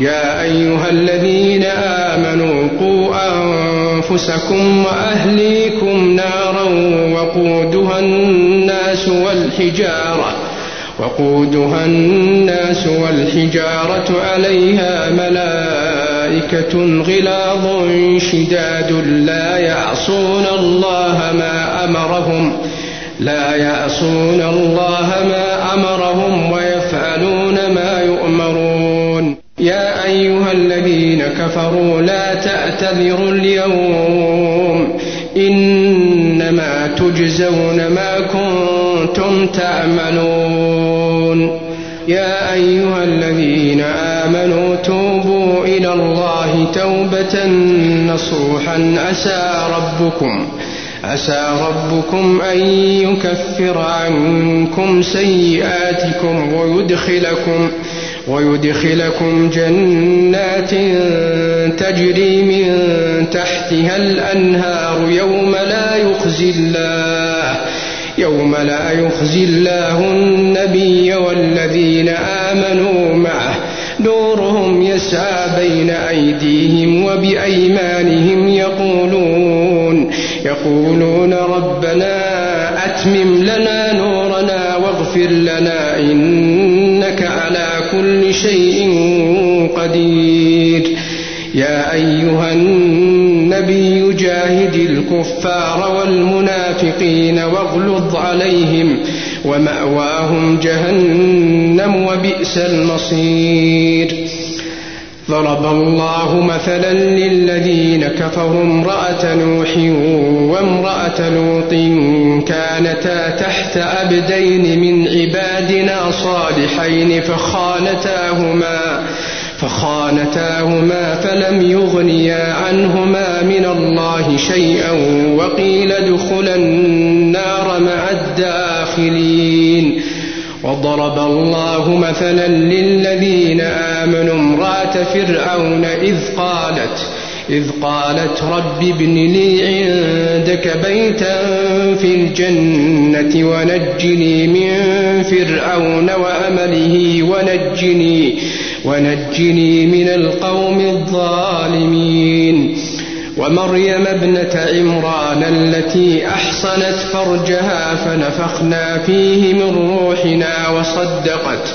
يا أيها الذين آمنوا قوا أنفسكم وأهليكم نارا وقودها الناس والحجارة وقودها الناس والحجارة عليها ملائكة غلاظ شداد لا يعصون الله ما أمرهم لا يعصون الله ما أمرهم ويفعلون ما يؤمرون يا أيها الذين كفروا لا تعتذروا اليوم إنما تجزون ما كنتم تعملون يا أيها الذين آمنوا توبوا إلى الله توبة نصوحا. عسى ربكم عسى ربكم أن يكفر عنكم سيئاتكم ويدخلكم ويدخلكم جنات تجري من تحتها الأنهار يوم لا يخزي الله يوم لا يخزي الله النبي والذين آمنوا معه. نورهم يسعى بين أيديهم وبأيمانهم يقولون يقولون ربنا أتمم لنا نورنا واغفر لنا على كل شيء قدير. يا أيها النبي جاهد الكفار والمنافقين واغلظ عليهم ومأواهم جهنم وبئس المصير. ضرب الله مثلا للذين كفروا امرأة نوح وامرأة لوط كانتا تحت أبدين من عبادنا صالحين فخانتاهما فخانتاهما فلم يغنيا عنهما من الله شيئا وقيل ادخلا النار مع الداخلين وضرب الله مثلا للذين آمنوا فرعون إذ قالت إذ قالت رب ابن لي عندك بيتا في الجنة ونجني من فرعون وأمله ونجني ونجني من القوم الظالمين. ومريم ابنة عمران التي أحصنت فرجها فنفخنا فيه من روحنا وصدقت.